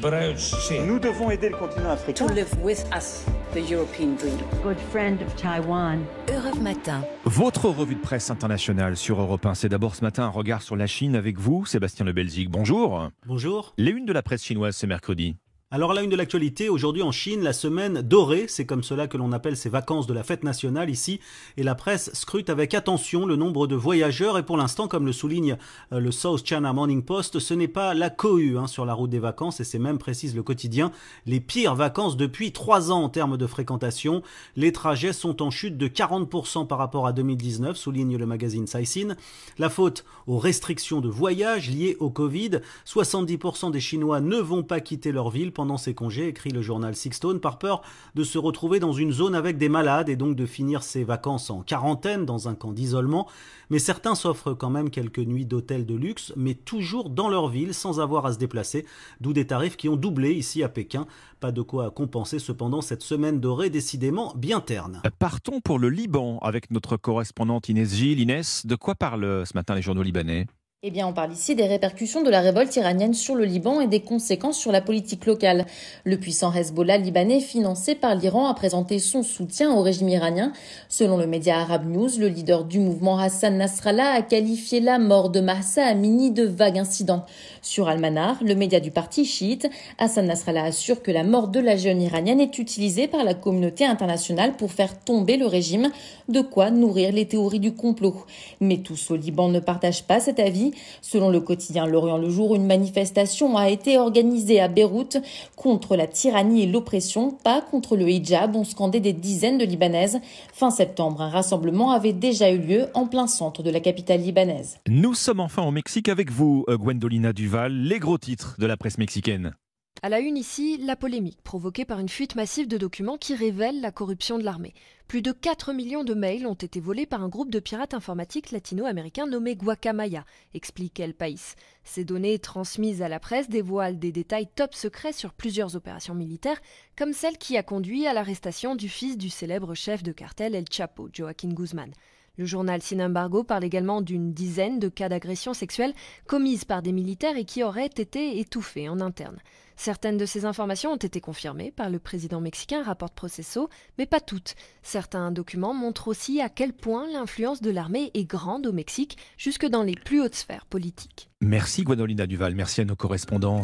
Nous devons aider le continent africain. To live with us, the European dream. Good friend of Taiwan. Europe Matin. Votre revue de presse internationale sur Europe 1, c'est d'abord ce matin un regard sur la Chine avec vous, Sébastien Le Belzic. Bonjour. Bonjour. Les unes de la presse chinoise ce mercredi. Alors la une de l'actualité, aujourd'hui en Chine, la semaine dorée, c'est comme cela que l'on appelle ces vacances de la fête nationale ici, et la presse scrute avec attention le nombre de voyageurs, et pour l'instant, comme le souligne euh, le South China Morning Post, ce n'est pas la cohue hein, sur la route des vacances, et c'est même, précise le quotidien, les pires vacances depuis trois ans en termes de fréquentation. Les trajets sont en chute de 40% par rapport à 2019, souligne le magazine Caixin. La faute aux restrictions de voyage liées au Covid, 70% des Chinois ne vont pas quitter leur ville pendant ses congés, écrit le journal Sixstone, par peur de se retrouver dans une zone avec des malades et donc de finir ses vacances en quarantaine dans un camp d'isolement. Mais certains s'offrent quand même quelques nuits d'hôtel de luxe, mais toujours dans leur ville sans avoir à se déplacer, d'où des tarifs qui ont doublé ici à Pékin. Pas de quoi compenser cependant cette semaine dorée décidément bien terne. Partons pour le Liban avec notre correspondante Inès Gilles. Inès, de quoi parlent ce matin les journaux libanais? Eh bien, on parle ici des répercussions de la révolte iranienne sur le Liban et des conséquences sur la politique locale. Le puissant Hezbollah libanais, financé par l'Iran, a présenté son soutien au régime iranien. Selon le média Arab News, le leader du mouvement Hassan Nasrallah a qualifié la mort de Mahsa Amini de vague incident. Sur Al-Manar, le média du parti chiite, Hassan Nasrallah assure que la mort de la jeune iranienne est utilisée par la communauté internationale pour faire tomber le régime, de quoi nourrir les théories du complot. Mais tous au Liban ne partagent pas cet avis Selon le quotidien Lorient le Jour, une manifestation a été organisée à Beyrouth contre la tyrannie et l'oppression, pas contre le hijab, ont scandé des dizaines de Libanaises. Fin septembre, un rassemblement avait déjà eu lieu en plein centre de la capitale libanaise. Nous sommes enfin au Mexique avec vous, euh, Gwendolina Duval, les gros titres de la presse mexicaine. À la une ici, la polémique provoquée par une fuite massive de documents qui révèlent la corruption de l'armée. Plus de 4 millions de mails ont été volés par un groupe de pirates informatiques latino-américains nommé Guacamaya, explique El País. Ces données transmises à la presse dévoilent des détails top secrets sur plusieurs opérations militaires, comme celle qui a conduit à l'arrestation du fils du célèbre chef de cartel El Chapo, Joaquin Guzman. Le journal Sin Embargo parle également d'une dizaine de cas d'agressions sexuelles commises par des militaires et qui auraient été étouffés en interne. Certaines de ces informations ont été confirmées par le président mexicain, rapporte Processo, mais pas toutes. Certains documents montrent aussi à quel point l'influence de l'armée est grande au Mexique, jusque dans les plus hautes sphères politiques. Merci Guadolina Duval, merci à nos correspondants.